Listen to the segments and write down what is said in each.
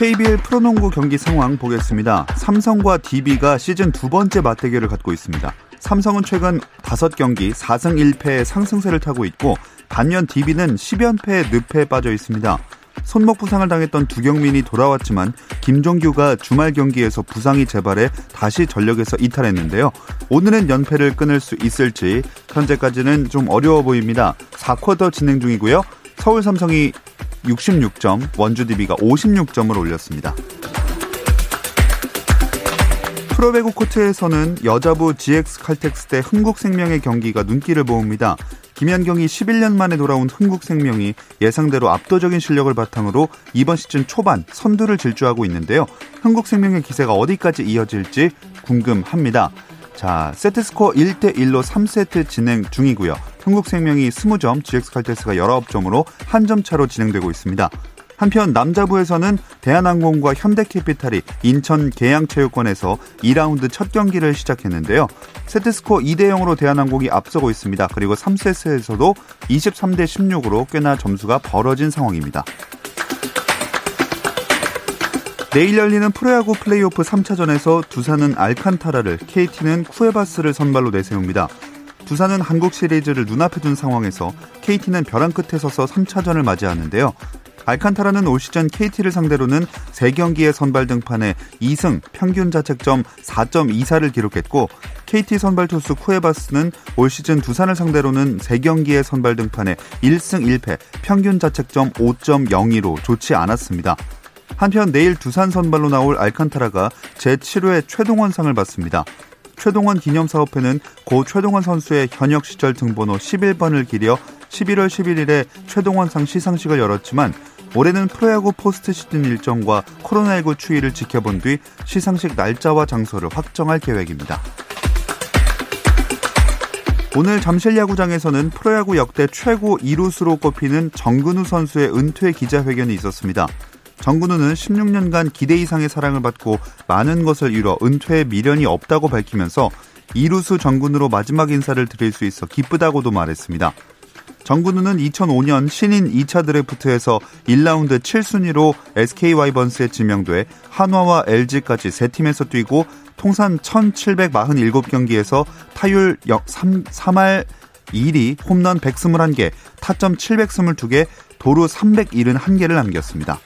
KBL 프로농구 경기 상황 보겠습니다. 삼성과 DB가 시즌 두 번째 맞대결을 갖고 있습니다. 삼성은 최근 5경기 4승 1패의 상승세를 타고 있고 반면 DB는 10연패 늪에 빠져 있습니다. 손목 부상을 당했던 두경민이 돌아왔지만 김종규가 주말 경기에서 부상이 재발해 다시 전력에서 이탈했는데요. 오늘은 연패를 끊을 수 있을지 현재까지는 좀 어려워 보입니다. 4쿼터 진행 중이고요. 서울 삼성이 66점, 원주 DB가 56점을 올렸습니다. 프로배구 코트에서는 여자부 GX 칼텍스 대 흥국생명의 경기가 눈길을 모읍니다. 김현경이 11년 만에 돌아온 흥국생명이 예상대로 압도적인 실력을 바탕으로 이번 시즌 초반 선두를 질주하고 있는데요. 흥국생명의 기세가 어디까지 이어질지 궁금합니다. 자, 세트 스코어 1대 1로 3세트 진행 중이고요. 흥국생명이 20점, GX칼텍스가 19점으로 한 점 차로 진행되고 있습니다. 한편 남자부에서는 대한항공과 현대캐피탈이 인천 계양체육관에서 2라운드 첫 경기를 시작했는데요. 세트스코어 2대 0으로 대한항공이 앞서고 있습니다. 그리고 3세트에서도 23대 16으로 꽤나 점수가 벌어진 상황입니다. 내일 열리는 프로야구 플레이오프 3차전에서 두산은 알칸타라를, KT는 쿠에바스를 선발로 내세웁니다. 두산은 한국 시리즈를 눈앞에 둔 상황에서 KT는 벼랑 끝에 서서 3차전을 맞이하는데요. 알칸타라는 올 시즌 KT를 상대로는 3경기의 선발 등판에 2승, 평균 자책점 4.24를 기록했고 KT 선발 투수 쿠에바스는 올 시즌 두산을 상대로는 3경기의 선발 등판에 1승 1패, 평균 자책점 5.02로 좋지 않았습니다. 한편 내일 두산 선발로 나올 알칸타라가 제7회 최동원상을 받습니다. 최동원 기념사업회는 고 최동원 선수의 현역 시절 등번호 11번을 기려 11월 11일에 최동원상 시상식을 열었지만 올해는 프로야구 포스트 시즌 일정과 코로나19 추이를 지켜본 뒤 시상식 날짜와 장소를 확정할 계획입니다. 오늘 잠실 야구장에서는 프로야구 역대 최고 이루수로 꼽히는 정근우 선수의 은퇴 기자회견이 있었습니다. 정근우는 16년간 기대 이상의 사랑을 받고 많은 것을 이뤄 은퇴에 미련이 없다고 밝히면서 이루수 정근우로 마지막 인사를 드릴 수 있어 기쁘다고도 말했습니다. 정근우는 2005년 신인 2차 드래프트에서 1라운드 7순위로 SK 와이번스에 지명돼 한화와 LG까지 세 팀에서 뛰고 통산 1747경기에서 타율 3, 3할 1위, 홈런 121개, 타점 722개, 도루 371개를 남겼습니다.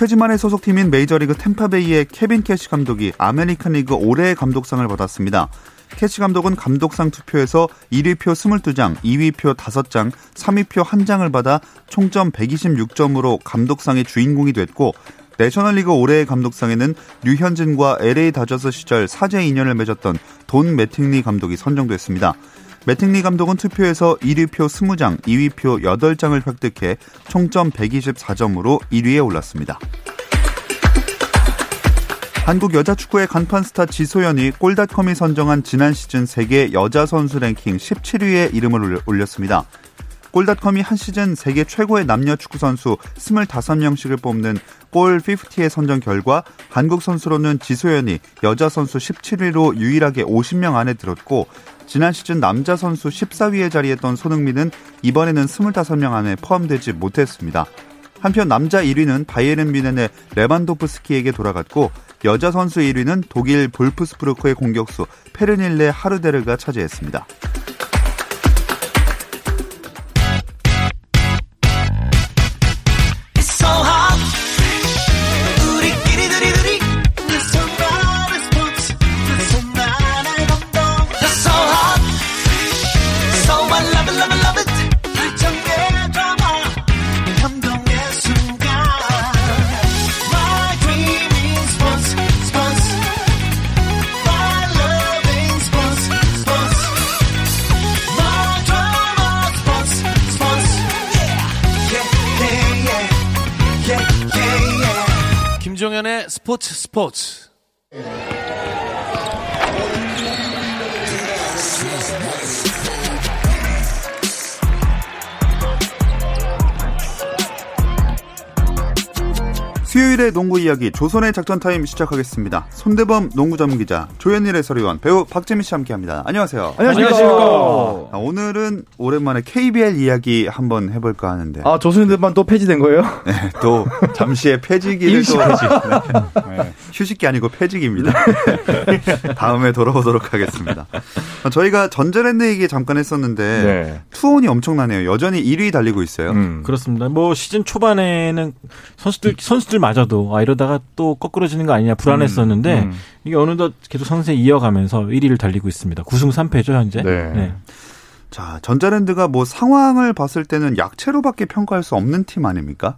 최지만의 소속팀인 메이저리그 템파베이의 케빈 캐시 감독이 아메리칸 리그 올해의 감독상을 받았습니다. 캐시 감독은 감독상 투표에서 1위표 22장, 2위표 5장, 3위표 1장을 받아 총점 126점으로 감독상의 주인공이 됐고 내셔널리그 올해의 감독상에는 류현진과 LA 다저스 시절 사제 인연을 맺었던 돈 매팅리 감독이 선정됐습니다. 매팅리 감독은 투표에서 1위표 20장, 2위표 8장을 획득해 총점 124점으로 1위에 올랐습니다. 한국 여자 축구의 간판 스타 지소연이 골닷컴이 선정한 지난 시즌 세계 여자 선수 랭킹 17위에 이름을 올렸습니다. 골닷컴이 한 시즌 세계 최고의 남녀 축구 선수 25명씩을 뽑는 골 50의 선정 결과 한국 선수로는 지소연이 여자 선수 17위로 유일하게 50명 안에 들었고 지난 시즌 남자 선수 14위에 자리했던 손흥민은 이번에는 25명 안에 포함되지 못했습니다. 한편 남자 1위는 바이에른 뮌헨의 레반도프스키에게 돌아갔고 여자 선수 1위는 독일 볼프스부르크의 공격수 페르닐레 하르데르가 차지했습니다. 스포츠 수요일의 농구 이야기 조선의 작전 타임 시작하겠습니다. 손대범 농구 전문 기자, 조현일 해설위원, 배우 박재민 씨 함께합니다. 안녕하세요. 안녕하십니까. 아, 오늘은 오랜만에 KBL 이야기 한번 해볼까 하는데. 아 조선인들만 또 폐지된 거예요? 네, 또 잠시의 폐지기를 또 네. 휴식기 아니고 폐지기입니다. 다음에 돌아오도록 하겠습니다. 아, 저희가 전자랜드 얘기 잠깐 했었는데 네. 투혼이 엄청나네요. 여전히 1위 달리고 있어요. 음. 그렇습니다. 뭐 시즌 초반에는 선수들 선수들 마저도 아 이러다가 또 거꾸러지는 거 아니냐 불안했었는데 음. 이게 어느덧 계속 상승 이어가면서 1위를 달리고 있습니다. 9승 3패죠 현재. 네. 자, 전자랜드가 뭐 상황을 봤을 때는 약체로밖에 평가할 수 없는 팀 아닙니까?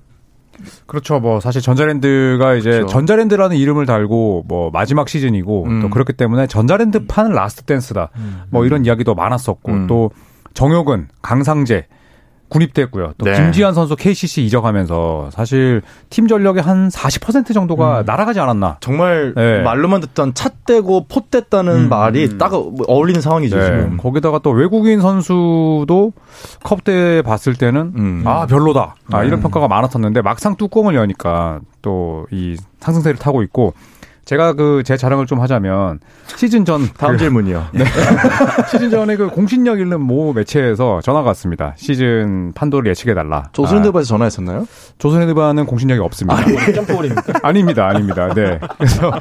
그렇죠. 뭐 사실 전자랜드가 이제 그렇죠. 전자랜드라는 이름을 달고 뭐 마지막 시즌이고 음. 또 그렇기 때문에 전자랜드 판 라스트 댄스다. 뭐 이런 이야기도 많았었고 음. 또 정효근 강상재 군입대했고요. 또 네. 김지완 선수 KCC 이적하면서 사실 팀 전력의 한 40% 정도가 음. 날아가지 않았나. 정말 네. 말로만 듣던 차 떼고 포 뗐다는 음, 말이 음. 딱 어울리는 상황이죠 네. 지금. 거기다가 또 외국인 선수도 컵 때 봤을 때는 음. 아 별로다 아, 이런 음. 평가가 많았었는데 막상 뚜껑을 여니까 또 이 상승세를 타고 있고 제가 그 제 자랑을 좀 하자면 시즌 전 다음 그 질문이요. 네. 시즌 전에 그 공신력 있는 모 매체에서 전화가 왔습니다. 시즌 판도를 예측해 달라. 조선인들에서 전화했었나요? 조선헤드바는 공신력이 없습니다. 점프볼입니까? 아닙니다, 아닙니다. 네. 그래서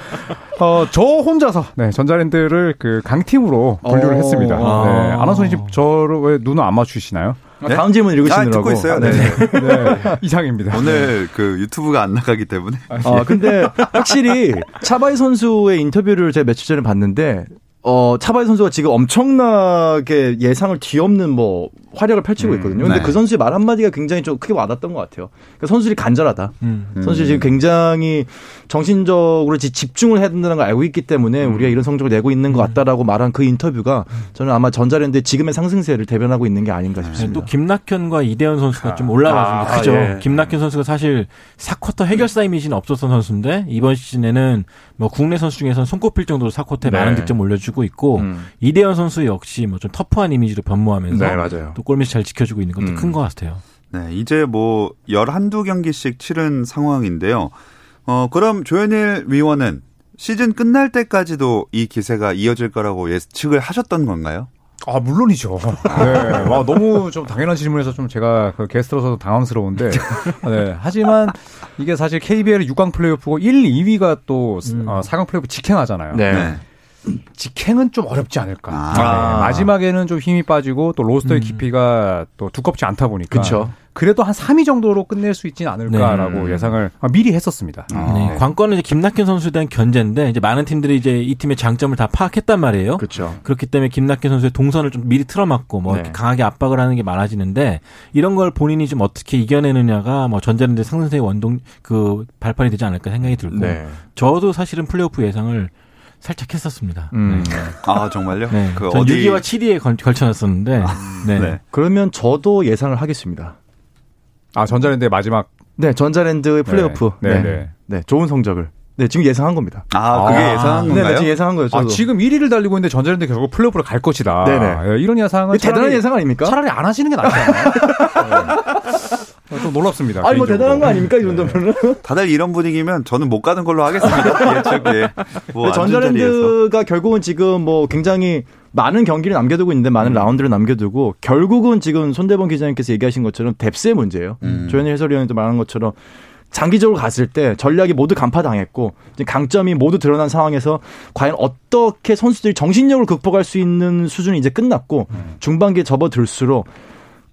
어, 저 혼자서 네, 전자랜드를 그 강팀으로 분류를 어. 했습니다. 아. 네. 아나운서님 저를 왜 눈을 안 맞추시나요? 네? 다음 질문 읽으시느라고. 아, 듣고 있어요. 네. 네, 이상입니다. 오늘 그 유튜브가 안 나가기 때문에. 아, 근데 확실히 차바이 선수의 인터뷰를 제가 며칠 전에 봤는데 어, 차바이 선수가 지금 엄청나게 예상을 뒤엎는 뭐 활약을 펼치고 있거든요. 근데 네. 그 선수의 말 한마디가 굉장히 좀 크게 와닿던 것 같아요. 그러니까 선수들이 간절하다. 음. 선수들이 지금 굉장히 정신적으로 지- 집중을 해야 된다는 걸 알고 있기 때문에 우리가 이런 성적을 내고 있는 것 같다라고 말한 그 인터뷰가 저는 아마 전자랜드의 지금의 상승세를 대변하고 있는 게 아닌가 네, 싶습니다. 또 김낙현과 이대현 선수가 좀 올라가준 게 아, 크죠. 예. 김낙현 선수가 사실 4쿼터 해결사 이미지는 없었던 선수인데 이번 시즌에는 뭐 국내 선수 중에서는 손꼽힐 정도로 4쿼터에 네. 많은 득점 올려주고 있고 음. 이대현 선수 역시 뭐 좀 터프한 이미지로 변모하면서 네, 맞아요. 또 골밑 잘 지켜주고 있는 것도 음. 큰것 같아요. 네, 이제 뭐 11경기씩 치른 상황인데요. 어, 그럼 조현일 위원은 시즌 끝날 때까지도 이 기세가 이어질 거라고 예측을 하셨던 건가요? 아, 물론이죠. 네. 와, 너무 좀 당연한 질문에서 좀 제가 그 게스트로서 당황스러운데. 네. 하지만 이게 사실 KBL 6강 플레이오프고 1, 2위가 또 음. 어, 4강 플레이오프 직행하잖아요. 네. 직행은 좀 어렵지 않을까. 아. 네. 마지막에는 좀 힘이 빠지고 또 로스터의 음. 깊이가 또 두껍지 않다 보니까. 그쵸. 그래도 한 3위 정도로 끝낼 수 있지는 않을까라고 네. 예상을 미리 했었습니다. 아. 네, 관건은 이제 김낙현 선수에 대한 견제인데 이제 많은 팀들이 이제 이 팀의 장점을 다 파악했단 말이에요. 그렇죠. 그렇기 때문에 김낙현 선수의 동선을 좀 미리 틀어막고 뭐 네. 이렇게 강하게 압박을 하는 게 많아지는데 이런 걸 본인이 좀 어떻게 이겨내느냐가 뭐 전자랜드 상승세의 원동 그 발판이 되지 않을까 생각이 들고 네. 저도 사실은 플레이오프 예상을 살짝 했었습니다. 음. 네. 아, 정말요? 네. 그 전 어디 6위와 7위에 걸, 걸쳐놨었는데 네. 네. 그러면 저도 예상을 하겠습니다. 아, 전자랜드의 마지막. 네, 전자랜드의 플레이오프. 네, 네. 네. 네, 좋은 성적을. 네, 지금 예상한 겁니다. 아, 그게 아. 예상한 네, 건가요? 네, 지금 예상한 거예요. 저도. 아, 지금 1위를 달리고 있는데 전자랜드 결국 플레이오프를 갈 것이다. 네네. 예, 이런 예상은 이게 대단한 차라리- 예상 아닙니까? 차라리 안 하시는 게 낫지 않아요? 네. 좀 놀랍습니다. 아니 뭐. 대단한 거 아닙니까 이 정도면은? 다들 이런 분위기면 저는 못 가는 걸로 하겠습니다. 뭐 근데 앉은 자리에서. 전자랜드가 결국은 지금 뭐 굉장히 많은 경기를 남겨두고 있는데 많은 라운드를 남겨두고 결국은 지금 손대범 기자님께서 얘기하신 것처럼 뎁스의 문제예요. 음. 조현일 해설위원도 말한 것처럼 장기적으로 갔을 때 전략이 모두 간파당했고 이제 강점이 모두 드러난 상황에서 과연 어떻게 선수들이 정신력을 극복할 수 있는 수준이 이제 끝났고 중반기에 접어들수록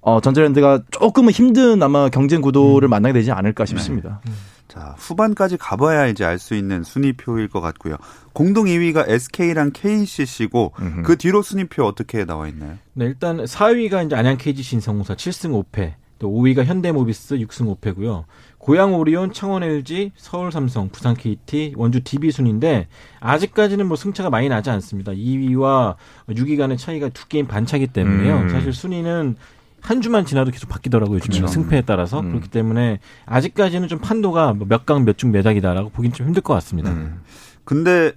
어, 전자랜드가 조금은 힘든 아마 경쟁 구도를 만나게 되지 않을까 싶습니다. 자, 후반까지 가봐야 이제 알 수 있는 순위표일 것 같고요. 공동 2위가 SK랑 KCC고 음흠. 그 뒤로 순위표 어떻게 나와 있나요? 네, 일단 4위가 이제 안양 KG 신성공사 7승 5패, 또 5위가 현대모비스 6승 5패고요. 고양 오리온, 창원 LG, 서울 삼성, 부산 KT, 원주 DB 순인데 아직까지는 뭐 승차가 많이 나지 않습니다. 2위와 6위 간의 차이가 두 게임 반 차기 때문에요. 음. 사실 순위는 한 주만 지나도 계속 바뀌더라고요. 요즘 승패에 따라서 음. 그렇기 때문에 아직까지는 좀 판도가 뭐몇강 몇 중 매작이다라고 보긴 좀 힘들 것 같습니다. 음. 근데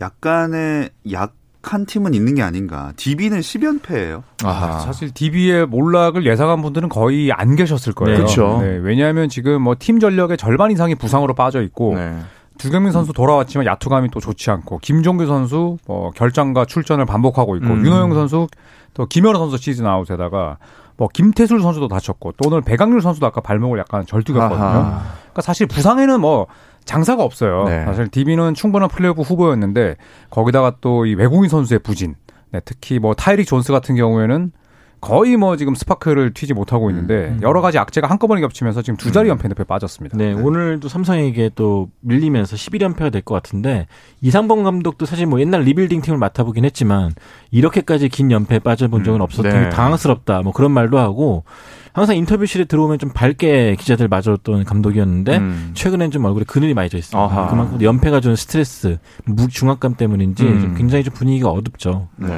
약간의 약 한 팀은 있는 게 아닌가. DB는 10연패예요. 아하. 사실 DB의 몰락을 예상한 분들은 거의 안 계셨을 거예요. 네. 그쵸. 네, 왜냐하면 지금 뭐 팀 전력의 절반 이상이 부상으로 빠져 있고 네. 두경민 선수 돌아왔지만 야투감이 또 좋지 않고 김종규 선수 뭐 결장과 출전을 반복하고 있고 음. 윤호영 선수 또 김현우 선수 시즌 아웃에다가 뭐 김태술 선수도 다쳤고 또 오늘 배강률 선수도 아까 발목을 약간 절뚝였거든요. 아하. 그러니까 사실 부상에는 뭐 장사가 없어요. 네. 사실 DB는 충분한 플레이오프 후보였는데 거기다가 또 이 외국인 선수의 부진, 네, 특히 뭐 타이릭 존스 같은 경우에는 거의 뭐 지금 스파크를 튀지 못하고 있는데 여러 가지 악재가 한꺼번에 겹치면서 지금 두 자리 연패 늪에 빠졌습니다. 네, 오늘도 삼성에게 또 밀리면서 11연패가 될 것 같은데 이상범 감독도 사실 뭐 옛날 리빌딩 팀을 맡아보긴 했지만 이렇게까지 긴 연패에 빠져본 적은 없었던 네. 게 당황스럽다 뭐 그런 말도 하고 항상 인터뷰실에 들어오면 좀 밝게 기자들 맞았던 감독이었는데 음. 최근엔 좀 얼굴에 그늘이 많이 져 있습니다. 그만큼 연패가 주는 스트레스, 무 중압감 때문인지 음. 좀 굉장히 좀 분위기가 어둡죠. 네.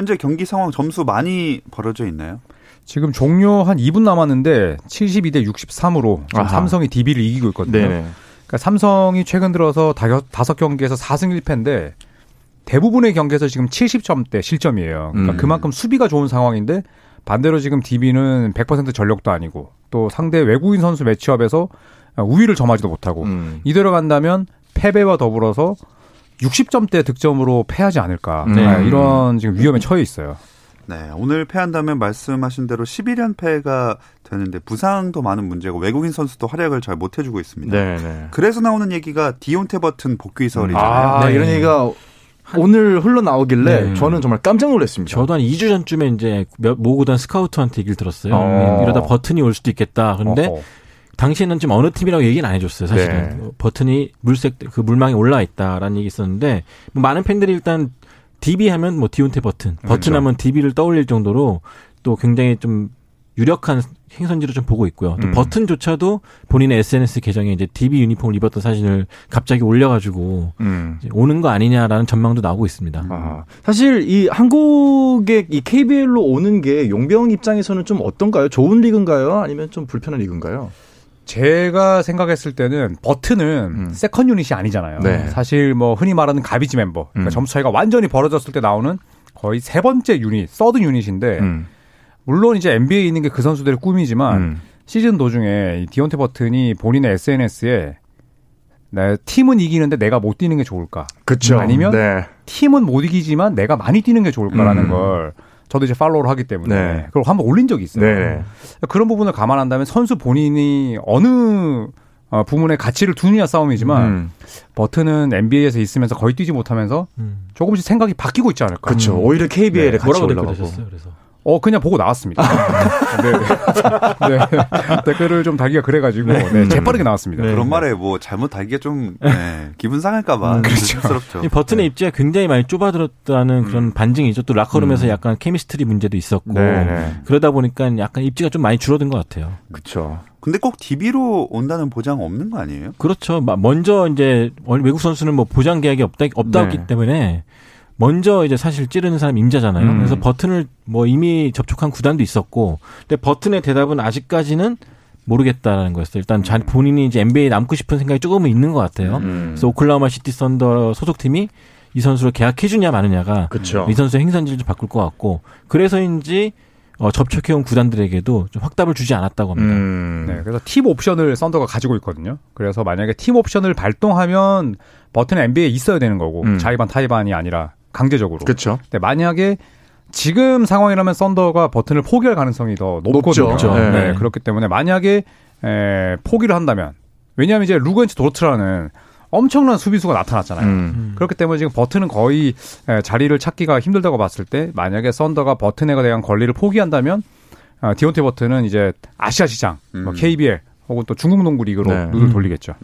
현재 경기 상황 점수 많이 벌어져 있나요? 지금 종료 한 2분 남았는데 72대 63으로 지금 아하. 삼성이 DB를 이기고 있거든요. 네네. 그러니까 삼성이 최근 들어서 다섯 경기에서 4승 1패인데 대부분의 경기에서 지금 70점대 실점이에요. 그러니까 음. 그만큼 수비가 좋은 상황인데 반대로 지금 DB는 100% 전력도 아니고 또 상대 외국인 선수 매치업에서 우위를 점하지도 못하고 음. 이대로 간다면 패배와 더불어서 60점대 득점으로 패하지 않을까 네. 아, 이런 지금 위험에 처해 있어요. 네, 오늘 패한다면 말씀하신 대로 11연패가 되는데 부상도 많은 문제고 외국인 선수도 활약을 잘 못 해주고 있습니다. 네네. 그래서 나오는 얘기가 디온테 버튼 복귀 설이잖아요. 아, 네. 이런 얘기가 오늘 흘러나오길래 네. 저는 정말 깜짝 놀랐습니다. 저도 한 2주 전쯤에 이제 몇- 모고단 스카우트한테 얘기를 들었어요. 어. 이러다 버튼이 올 수도 있겠다. 그런데 어허. 당시에는 지금 어느 팀이라고 얘기는 안 해줬어요. 사실은 네. 어, 버튼이 물색 그 물망에 올라 있다라는 얘기 있었는데 뭐 많은 팬들이 일단 DB 하면 뭐 디온테 버튼, 버튼 그렇죠. 하면 DB를 떠올릴 정도로 또 굉장히 좀 유력한 행선지로 좀 보고 있고요. 또 음. 버튼조차도 본인의 SNS 계정에 이제 DB 유니폼을 입었던 사진을 갑자기 올려가지고 음. 이제 오는 거 아니냐라는 전망도 나오고 있습니다. 아, 사실 이 한국의 이 KBL로 오는 게 용병 입장에서는 좀 어떤가요? 좋은 리그인가요? 아니면 좀 불편한 리그인가요? 제가 생각했을 때는 버튼은 음. 세컨 유닛이 아니잖아요. 네. 사실 뭐 흔히 말하는 garbage 멤버, 그러니까 음. 점수 차이가 완전히 벌어졌을 때 나오는 거의 세 번째 유닛, 서드 유닛인데 음. 물론 이제 NBA에 있는 게 그 선수들의 꿈이지만 음. 시즌 도중에 이 디온테 버튼이 본인의 SNS에 내 팀은 이기는데 내가 못 뛰는 게 좋을까? 그쵸. 아니면 네. 팀은 못 이기지만 내가 많이 뛰는 게 좋을까라는 음. 걸 저도 이제 팔로우를 하기 때문에 네. 그걸 한번 올린 적이 있어요. 네. 그런 부분을 감안한다면 선수 본인이 어느 어, 부문에 가치를 두느냐 싸움이지만 음. 버튼은 NBA에서 있으면서 거의 뛰지 못하면서 음. 조금씩 생각이 바뀌고 있지 않을까. 그렇죠. 오히려 KBL에 네. 같이 뭐라고 올라가고. 그래서 어 그냥 보고 나왔습니다. 네. 네. 댓글을 좀 달기가 그래가지고 네, 재빠르게 나왔습니다. 네. 그런 말에 뭐 잘못 달기가 좀 네, 기분 상할까봐 조심스럽죠. 이 버튼의 입지가 굉장히 많이 좁아들었다는 그런 반증이죠. 또 라커룸에서 약간 케미스트리 문제도 있었고 네, 네. 그러다 보니까 약간 입지가 좀 많이 줄어든 것 같아요. 그쵸. 근데 꼭 DB로 온다는 보장 없는 거 아니에요? 그렇죠. 마- 먼저 이제 외국 선수는 뭐 보장 계약이 없다 없다기 네. 때문에 먼저 이제 사실 찌르는 사람 임자잖아요. 음. 그래서 버튼을 뭐 이미 접촉한 구단도 있었고, 근데 버튼의 대답은 아직까지는 모르겠다라는 거였어요. 일단 자 본인이 이제 NBA에 남고 싶은 생각이 조금은 있는 것 같아요. 음. 그래서 오클라호마 시티 썬더 소속팀이 이 선수를 계약해주냐 마느냐가 그쵸. 이 선수의 행선지를 좀 바꿀 것 같고 그래서인지 어, 접촉해온 구단들에게도 좀 확답을 주지 않았다고 합니다. 음. 네, 그래서 팀 옵션을 썬더가 가지고 있거든요. 그래서 만약에 팀 옵션을 발동하면 버튼은 NBA에 있어야 되는 거고 음. 자의반 타의반이 아니라 강제적으로. 그쵸. 근데 만약에 지금 상황이라면 썬더가 버튼을 포기할 가능성이 더 높거든요. 높죠. 네. 네. 그렇기 때문에 만약에 에, 포기를 한다면 왜냐하면 이제 루건치 도르트라는 엄청난 수비수가 나타났잖아요. 음. 그렇기 때문에 지금 버튼은 거의 에, 자리를 찾기가 힘들다고 봤을 때 만약에 썬더가 버튼에 대한 권리를 포기한다면 아, 디온테 버튼은 이제 아시아 시장, 뭐 음. KBL 혹은 또 중국 농구 리그로 네. 눈을 음. 돌리겠죠.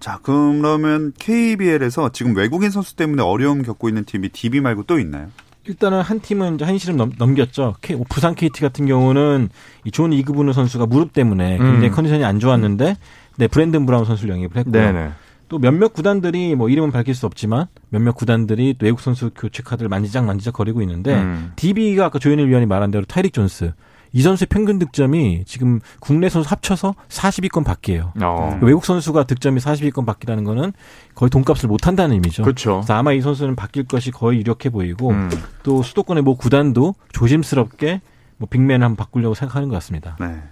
자, 그러면 KBL에서 지금 외국인 선수 때문에 어려움 겪고 있는 팀이 DB 말고 또 있나요? 일단은 한 팀은 이제 한 시름 넘, 넘겼죠. K- 부산 KT 같은 경우는 이 존 이그부누 선수가 무릎 때문에 굉장히 음. 컨디션이 안 좋았는데 네, 브랜든 브라운 선수를 영입을 했고요. 네네. 또 몇몇 구단들이 뭐 이름은 밝힐 수 없지만 몇몇 구단들이 또 외국 선수 교체 카드를 만지작 만지작 거리고 있는데 음. DB가 아까 조현일 위원이 말한 대로 타이릭 존스 이 선수의 평균 득점이 지금 국내 선수 합쳐서 40위권 밖이에요. 어. 외국 선수가 득점이 40위권 밖이라는 거는 거의 돈값을 못 한다는 의미죠. 그렇죠. 그래서 아마 이 선수는 바뀔 것이 거의 유력해 보이고 음. 또 수도권의 뭐 구단도 조심스럽게 뭐 빅맨을 한번 바꾸려고 생각하는 것 같습니다. 네.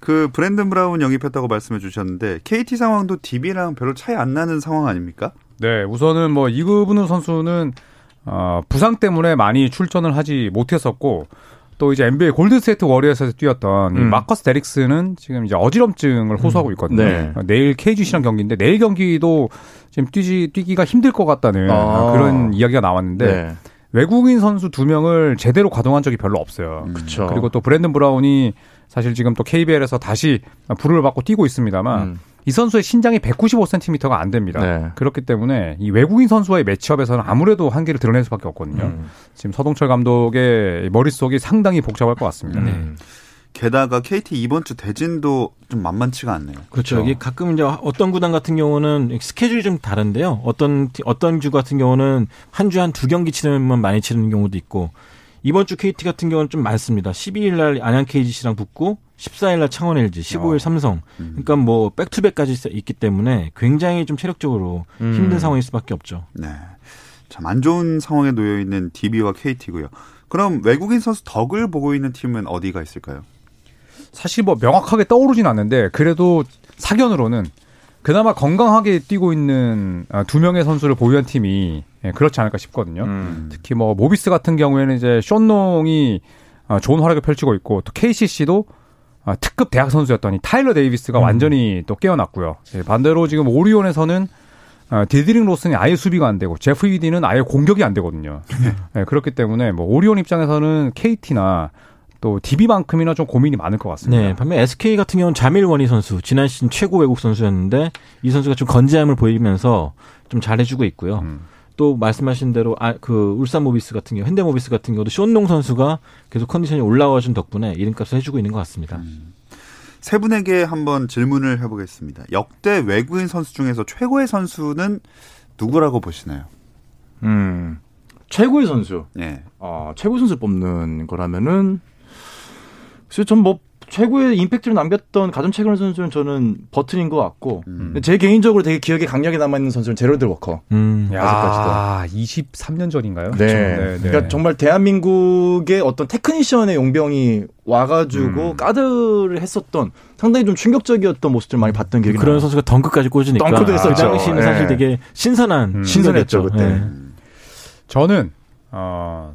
그 브랜든 브라운 영입했다고 말씀해 주셨는데 KT 상황도 DB랑 별로 차이 안 나는 상황 아닙니까? 네, 우선은 뭐 이그부누 선수는 어, 부상 때문에 많이 출전을 하지 못했었고 또 이제 NBA 골든스테이트 워리어스에서 뛰었던 이 음. 마커스 데릭슨은 지금 이제 어지럼증을 호소하고 있거든요. 네. 어, 내일 KGC랑 경기인데 내일 경기도 지금 뛰지 뛰기가 힘들 것 같다는 아. 그런 이야기가 나왔는데 네. 외국인 선수 두 명을 제대로 가동한 적이 별로 없어요. 그렇죠. 그리고 또 브랜든 브라운이 사실 지금 또 KBL에서 다시 부름을 받고 뛰고 있습니다만 음. 이 선수의 신장이 195cm가 안 됩니다. 네. 그렇기 때문에 이 외국인 선수와의 매치업에서는 아무래도 한계를 드러낼 수밖에 없거든요. 음. 지금 서동철 감독의 머릿속이 상당히 복잡할 것 같습니다. 음. 게다가 KT 이번 주 대진도 좀 만만치가 않네요. 그렇죠. 이게 가끔 이제 어떤 구단 같은 경우는 스케줄이 좀 다른데요. 어떤 티- 어떤 주 같은 경우는 한 주에 한두 경기 치르면 많이 치르는 경우도 있고 이번 주 KT 같은 경우는 좀 많습니다. 12일 날 안양 KGC랑 붙고 14일 날 창원 LG, 15일 어. 삼성. 음. 그러니까 뭐 백투백까지 있기 때문에 굉장히 좀 체력적으로 음. 힘든 상황일 수밖에 없죠. 네. 참 안 좋은 상황에 놓여 있는 DB와 KT고요. 그럼 외국인 선수 덕을 보고 있는 팀은 어디가 있을까요? 사실 뭐 명확하게 떠오르진 않는데 그래도 사견으로는 그나마 건강하게 뛰고 있는 아, 두 명의 선수를 보유한 팀이 예, 그렇지 않을까 싶거든요. 음. 특히 뭐 모비스 같은 경우에는 이제 쇼농이 아, 좋은 활약을 펼치고 있고 또 KCC도 아, 특급 대학 선수였던 이 타일러 데이비스가 완전히 또 깨어났고요. 예, 반대로 지금 오리온에서는 아, 디드릭 로슨이 아예 수비가 안 되고 제프 위디는 아예 공격이 안 되거든요. 예, 그렇기 때문에 뭐 오리온 입장에서는 KT나 또 DB만큼이나 좀 고민이 많을 것 같습니다. 네, 반면 SK 같은 경우는 자밀 워니 선수 지난 시즌 최고 외국 선수였는데 이 선수가 좀 건재함을 보이면서 좀 잘해주고 있고요. 음. 또 말씀하신 대로 아, 그 울산 모비스 같은 경우, 현대 모비스 같은 경우도 숀 롱 선수가 계속 컨디션이 올라와준 덕분에 이름값을 해주고 있는 것 같습니다. 세 분에게 한번 질문을 해보겠습니다. 역대 외국인 선수 중에서 최고의 선수는 누구라고 보시나요? 음. 최고의 선수. 네. 아, 최고 선수 뽑는 거라면은 그래서 전 뭐 최고의 임팩트를 남겼던 가장 최근의 선수는 저는 버튼인 것 같고 음. 제 개인적으로 되게 기억에 강력히 남아 있는 선수는 제럴드 워커. 음. 야, 23년 전인가요? 네. 그렇죠. 네, 네. 그러니까 정말 대한민국의 어떤 테크니션의 용병이 와가지고 음. 가드를 했었던 상당히 좀 충격적이었던 모습들 많이 봤던 기억이 그런 나요. 선수가 덩크까지 꽂으니까 덩크도 그 했었죠. 당시는 예. 사실 되게 신선한 음. 신선했죠. 그때. 예. 저는 어,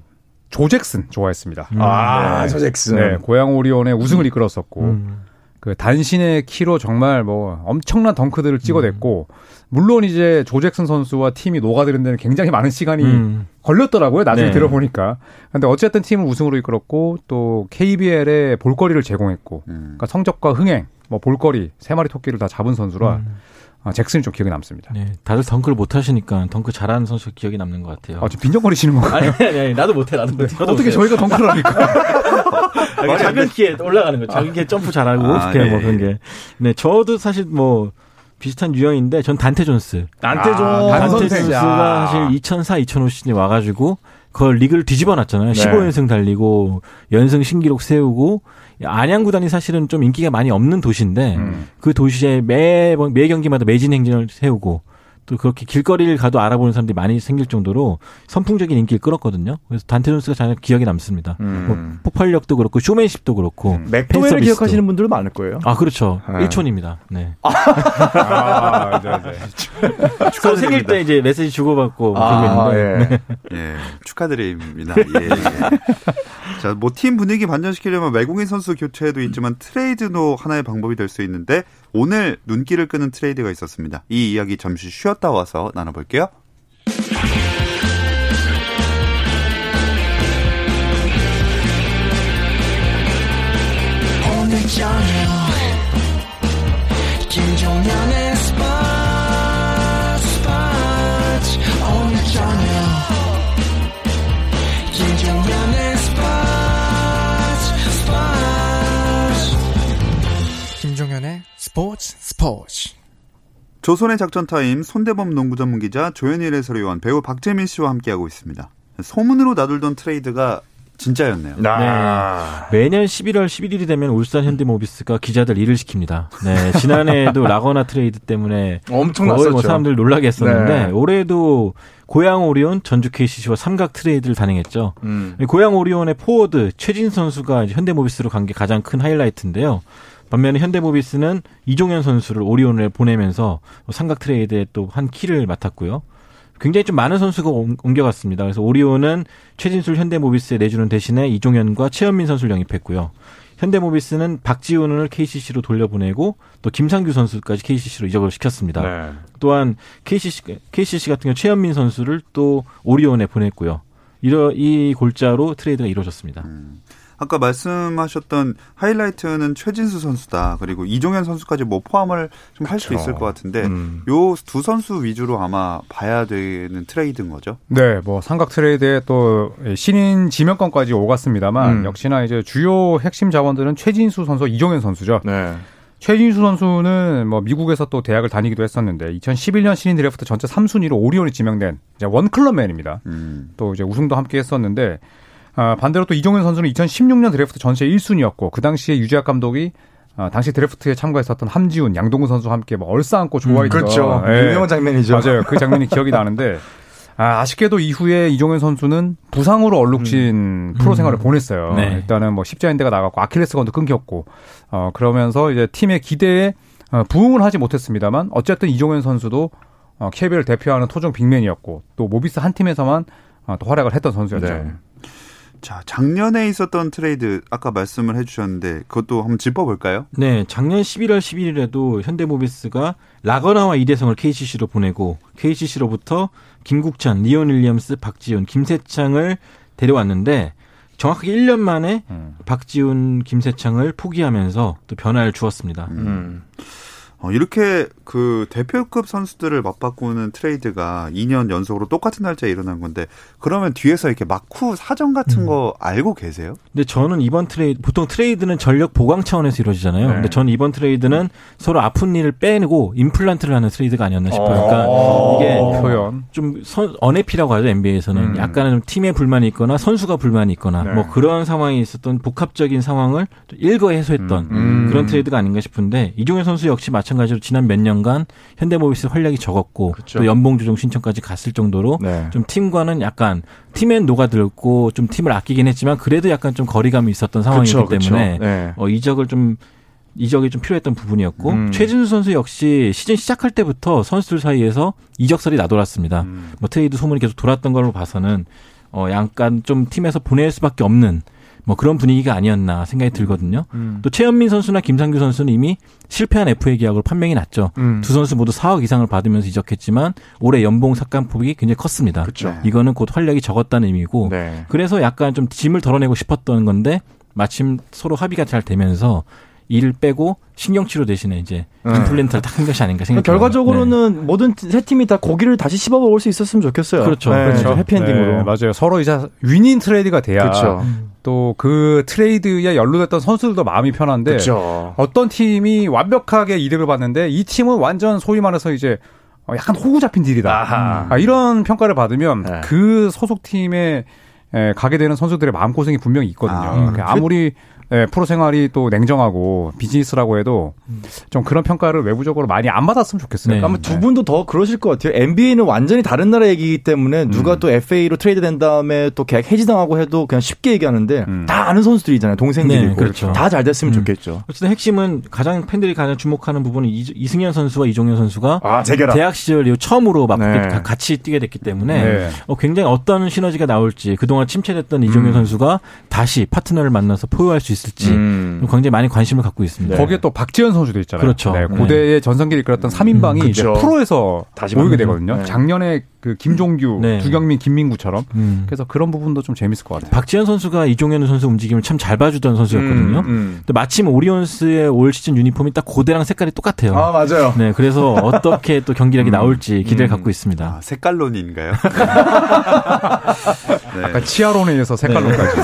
조 잭슨 좋아했습니다. 음. 아, 네. 저 잭슨. 네, 고양 오리온의 우승을 이끌었었고 음. 그 단신의 키로 정말 뭐 엄청난 덩크들을 찍어냈고 물론 이제 조 잭슨 선수와 팀이 녹아드는 데는 굉장히 많은 시간이 음. 걸렸더라고요. 나중에 네. 들어보니까. 근데 어쨌든 팀을 우승으로 이끌었고 또 KBL에 볼거리를 제공했고 음. 그러니까 성적과 흥행, 뭐 볼거리 세 마리 토끼를 다 잡은 선수라 음. 아, 잭슨이 좀 기억에 남습니다. 네, 다들 덩크를 못 하시니까 덩크 잘하는 선수 가 기억이 남는 것 같아요. 아, 지금 빈정거리시는 건가요? 아니, 아니, 아니, 나도 못해, 나도 못해. 저도 어떻게 못해요. 저희가 덩크를 합니까? 아, 작은 키에 올라가는 거. 작은 키에 점프 잘하고 아, 뭐 예, 그런 예. 게. 네, 저도 사실 뭐 비슷한 유형인데 전 단테 존스. 단테 존 아, 단테. 존스가 사실 2004, 2005 시즌에 와가지고 그걸 리그를 뒤집어 놨잖아요. 네. 15연승 달리고 연승 신기록 세우고 안양 구단이 사실은 좀 인기가 많이 없는 도시인데 음. 그 도시에 매번 매 경기마다 매진 행진을 세우고 또 그렇게 길거리를 가도 알아보는 사람들이 많이 생길 정도로 선풍적인 인기를 끌었거든요. 그래서 단테 존스가 잘 기억에 남습니다. 음. 뭐 폭발력도 그렇고 쇼맨십도 그렇고 맥도웰을 팬서비스도. 기억하시는 분들도 많을 거예요. 아 그렇죠. 네. 1촌입니다. 네. 아, 네, 네. 저 생일 때 이제 메시지 주고받고 아, 그러고 있는데 예. 예, 축하드립니다. 예, 예. 자, 뭐 팀 분위기 반전시키려면 외국인 선수 교체도 있지만 트레이드도 하나의 방법이 될 수 있는데 오늘 눈길을 끄는 트레이드가 있었습니다. 이 이야기 잠시 쉬었다 와서 나눠볼게요. 오 스포츠 스포츠 조선의 작전 타임 손대범 농구 전문 기자 조현일 해설위원 배우 박재민 씨와 함께하고 있습니다. 소문으로 나돌던 트레이드가 진짜였네요. 아. 매년 11월 11일이 되면 울산 현대모비스가 기자들 일을 시킵니다. 네, 지난해에도 라건아 트레이드 때문에 엄청 거의 뭐 났었죠. 사람들 놀라게 했었는데 네. 올해도 고양 오리온, 전주 KCC와 삼각 트레이드를 단행했죠. 음. 고양 오리온의 포워드 최진수 선수가 현대모비스로 간 게 가장 큰 하이라이트인데요. 반면에 현대모비스는 이종현 선수를 오리온에 보내면서 삼각 트레이드에 또 한 키를 맡았고요. 굉장히 좀 많은 선수가 옮- 옮겨갔습니다. 그래서 오리온은 최진술 현대모비스에 내주는 대신에 이종현과 최현민 선수를 영입했고요. 현대모비스는 박지훈을 KCC로 돌려보내고 또 김상규 선수까지 KCC로 이적을 시켰습니다. 네. 또한 KCC, KCC 같은 경우 최현민 선수를 또 오리온에 보냈고요. 이러, 이 골자로 트레이드가 이루어졌습니다. 아까 말씀하셨던 하이라이트는 최진수 선수다. 그리고 이종현 선수까지 뭐 포함을 좀 할 수. 있을 것 같은데 음. 요 두 선수 위주로 아마 봐야 되는 트레이드인 거죠. 네, 뭐 삼각 트레이드에 또 신인 지명권까지 오갔습니다만 음. 역시나 이제 주요 핵심 자원들은 최진수 선수, 이종현 선수죠. 네. 최진수 선수는 뭐 미국에서 또 대학을 다니기도 했었는데 2011년 신인 드래프트 전체 3순위로 오리온이 지명된 원클럽맨입니다. 음. 또 이제 우승도 함께 했었는데 아, 반대로 또 이종현 선수는 2016년 드래프트 전체 1순위였고 그 당시에 유재학 감독이 아, 당시 드래프트에 참가했었던 함지훈, 양동근 선수와 함께 뭐 얼싸안고 좋아했던 그렇죠. 예. 유명한 장면이죠. 맞아요. 그 장면이 기억이 나는데 아, 아쉽게도 이후에 이종현 선수는 부상으로 얼룩진 프로 생활을 보냈어요. 네. 일단은 뭐 십자인대가 나갔고 아킬레스건도 끊겼고 어 그러면서 이제 팀의 기대에 어, 부응을 하지 못했습니다만 어쨌든 이종현 선수도 어, KBL 대표하는 토종 빅맨이었고 또 모비스 한 팀에서만 어, 또 활약을 했던 선수였죠. 네. 자, 작년에 있었던 트레이드 아까 말씀을 해주셨는데 그것도 한번 짚어볼까요? 네, 작년 11월 11일에도 현대모비스가 라건아와 이대성을 KCC로 보내고 KCC로부터 김국찬, 리온 윌리엄스, 박지훈, 김세창을 데려왔는데 정확하게 1년 만에 음. 박지훈, 김세창을 포기하면서 또 변화를 주었습니다. 음. 어, 이렇게 그 대표급 선수들을 맞바꾸는 트레이드가 2년 연속으로 똑같은 날짜에 일어난 건데 그러면 뒤에서 이렇게 막후 사정 같은 거 알고 계세요? 근데 저는 이번 트레이드 보통 트레이드는 전력 보강 차원에서 이루어지잖아요. 네. 근데 저는 이번 트레이드는 서로 아픈 이를 빼고 임플란트를 하는 트레이드가 아니었나 싶어요. 그러니까 어. 이게 표현. 좀 선, unhappy라고 하죠 NBA에서는 음. 약간은 좀 팀에 불만이 있거나 선수가 불만이 있거나 네. 뭐 그런 상황이 있었던 복합적인 상황을 좀 일거 해소했던 음. 그런 트레이드가 아닌가 싶은데 이종현 선수 역시 마찬가지 로 지난 몇 년간 현대모비스 활약이 적었고 그렇죠. 또 연봉 조정 신청까지 갔을 정도로 네. 좀 팀과는 약간 팀엔 녹아들었고 좀 팀을 아끼긴 했지만 그래도 약간 좀 거리감이 있었던 상황이기 그쵸. 때문에 네. 어, 이적을 좀 이적이 좀 필요했던 부분이었고 음. 최진수 선수 역시 시즌 시작할 때부터 선수들 사이에서 이적설이 나돌았습니다. 음. 뭐 트레이드 소문이 계속 돌았던 걸로 봐서는 어 약간 좀 팀에서 보낼 수밖에 없는 뭐 그런 분위기가 아니었나 생각이 들거든요. 음. 또 최현민 선수나 김상규 선수는 이미 실패한 FA 계약으로 판명이 났죠. 음. 두 선수 모두 4억 이상을 받으면서 이적했지만 올해 연봉 삭감폭이 굉장히 컸습니다. 그쵸. 이거는 곧 활약이 적었다는 의미고 네. 그래서 약간 좀 짐을 덜어내고 싶었던 건데 마침 서로 합의가 잘 되면서 이를 빼고 신경치료 대신에 이제 음. 임플란트를 딱 한 것이 아닌가 들어요. 결과적으로는 모든 세 팀이 다 고기를 다시 씹어 먹을 수 있었으면 좋겠어요. 그렇죠. 네, 그렇죠. 좀 해피엔딩으로. 네, 맞아요. 서로 이제 윈인 트레이드가 돼야 그렇죠. 또 그 트레이드에 연루됐던 선수들도 마음이 편한데 그렇죠. 어떤 팀이 완벽하게 이득을 봤는데 이 팀은 완전 소위 말해서 이제 어, 약간 호구 잡힌 딜이다. 아하. 아, 이런 평가를 받으면 네. 그 소속 팀에 에, 가게 되는 선수들의 마음 고생이 분명히 있거든요. 아, 그러니까 아무리 예, 프로 생활이 또 냉정하고 비즈니스라고 해도 좀 그런 평가를 외부적으로 많이 안 받았으면 좋겠어요. 네. 아마 두 분도 더 그러실 것 같아요. NBA는 완전히 다른 나라 얘기이기 때문에 누가 또 FA로 트레이드 된 다음에 또 계약 해지당하고 해도 그냥 쉽게 얘기하는데 음. 다 아는 선수들이잖아요. 동생들이 네. 그렇죠. 다 잘 됐으면 음. 좋겠죠. 어쨌든 핵심은 가장 팬들이 가장 주목하는 부분은 이- 이승현 선수와 이종현 선수가 아, 재결합. 대학 시절 이후 처음으로 맞붙게 네. 가- 같이 뛰게 됐기 때문에 네. 어, 굉장히 어떤 시너지가 나올지 그동안 침체됐던 이종현 음. 선수가 다시 파트너를 만나서 포효할 수 있을 지 음. 굉장히 많이 관심을 갖고 있습니다. 네. 거기에 또 박지현 선수도 있잖아요. 그렇죠. 네, 네. 고대의 전성기를 이끌었던 3인방이 음, 이제 그렇죠. 프로에서 다시 모이게. 되거든요. 네. 작년에 그 김종규, 네. 두경민, 김민구처럼. 음. 그래서 그런 부분도 좀 재밌을 것 같아요. 박지현 선수가 이종현 선수 움직임을 참 잘 봐주던 선수였거든요. 음, 음. 마침 오리온스의 올 시즌 유니폼이 딱 고대랑 색깔이 똑같아요. 아, 맞아요. 네, 그래서 어떻게 또 경기력이 나올지 기대를 음. 갖고 있습니다. 아, 색깔론인가요? 네. 약간 치아론에 이어서 색깔론까지.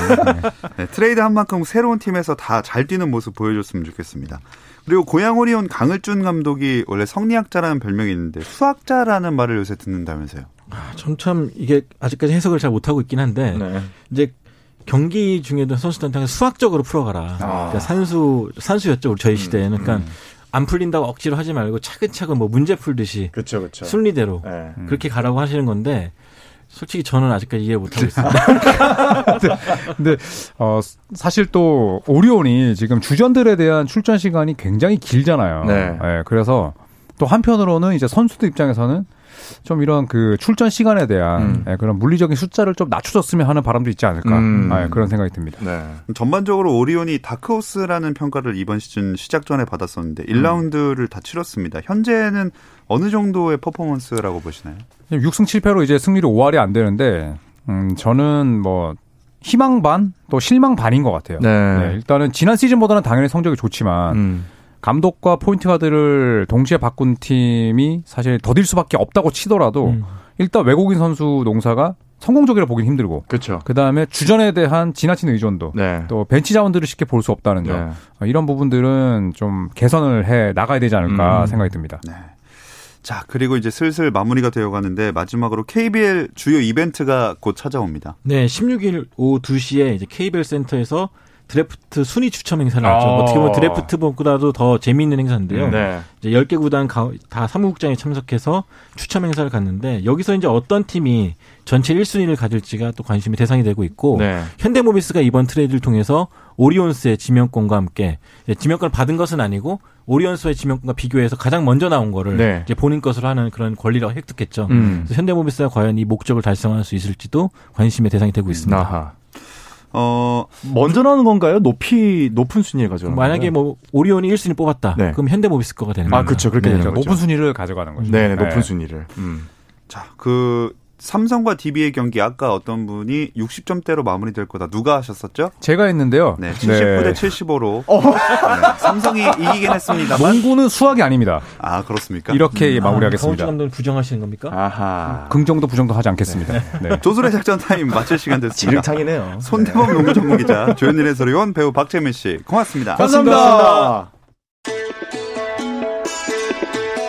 네, 트레이드 한 만큼 새로운 팀 에서 다 잘 뛰는 모습 보여줬으면 좋겠습니다. 그리고 고양 오리온 강을준 감독이 원래 성리학자라는 별명이 있는데 수학자라는 말을 요새 듣는다면서요. 전 참 이게 아직까지 해석을 잘 못하고 있긴 한데 네. 이제 경기 중에도 선수들한테 수학적으로 풀어가라. 그러니까 산수 산수였죠 우리 저희 시대에는. 그러니까 안 풀린다고 억지로 하지 말고 차근차근 뭐 문제 풀듯이 그렇죠, 그렇죠. 순리대로 네. 그렇게 가라고 하시는 건데 솔직히 저는 아직까지 이해 못하고 있습니다. 근데 어 사실 또 오리온이 지금 주전들에 대한 출전 시간이 굉장히 길잖아요. 네. 예, 그래서 또 한편으로는 이제 선수들 입장에서는 좀 이런 그 출전 시간에 대한 음. 예, 그런 물리적인 숫자를 좀 낮춰줬으면 하는 바람도 있지 않을까 음. 예, 그런 생각이 듭니다. 네. 전반적으로 오리온이 다크호스라는 평가를 이번 시즌 시작 전에 받았었는데 1라운드를 다 치렀습니다. 현재는 어느 정도의 퍼포먼스라고 보시나요? 6승 7패로 이제 승률이 5할이 안 되는데 음, 저는 뭐 희망 반 또 실망 반인 것 같아요. 네. 네, 일단은 지난 시즌보다는 당연히 성적이 좋지만 음. 감독과 포인트 가드를 동시에 바꾼 팀이 사실 더딜 수밖에 없다고 치더라도 음. 일단 외국인 선수 농사가 성공적이라 보긴 힘들고 그렇죠. 그 다음에 주전에 대한 지나친 의존도 네. 또 벤치 자원들을 쉽게 볼 수 없다는 점 네. 어, 이런 부분들은 좀 개선을 해 나가야 되지 않을까 음. 생각이 듭니다. 네. 자, 그리고 이제 슬슬 마무리가 되어 가는데 마지막으로 KBL 주요 이벤트가 곧 찾아옵니다. 네, 16일 오후 2시에 이제 KBL 센터에서 드래프트 순위 추첨 행사를 하죠. 어. 어떻게 보면 드래프트보다도 더 재미있는 행사인데요. 네. 이제 10개 구단 가- 다 사무국장에 참석해서 추첨 행사를 갔는데 여기서 이제 어떤 팀이 전체 1순위를 가질지가 또 관심이 대상이 되고 있고 네. 현대모비스가 이번 트레이드를 통해서 오리온스의 지명권과 함께 지명권을 받은 것은 아니고 오리온스의 지명권과 비교해서 가장 먼저 나온 거를 네. 이제 본인 것으로 하는 그런 권리를 획득했죠. 음. 그래서 현대모비스가 과연 이 목적을 달성할 수 있을지도 관심의 대상이 되고 있습니다. 아하. 어, 먼저 나오는 건가요? 높이 높은 순위를 가져가는 만약에 뭐 오리온이 1순위 뽑았다. 네. 그럼 현대모비스 거가 되는 아, 거예요. 그렇죠. 그렇게 네. 되는 거죠. 높은 순위를 가져가는 거죠. 네, 네, 높은 네. 순위를. 음. 자, 그 삼성과 DB의 경기 아까 어떤 분이 60점대로 마무리될 거다. 누가 하셨었죠? 제가 했는데요. 네, 79대 75로 네, 삼성이 이기긴 했습니다만. 농구는 수학이 아닙니다. 아, 그렇습니까? 이렇게 강원주 마무리하겠습니다. 감독을 부정하시는 겁니까? 아하. 긍정도 부정도 하지 않겠습니다. 네. 조선의 작전 타임 마칠 시간 됐습니다. 지름창이네요. 손대범 농구 전문 기자, 조현일 해설위원, 배우 박재민 씨, 고맙습니다. 감사합니다.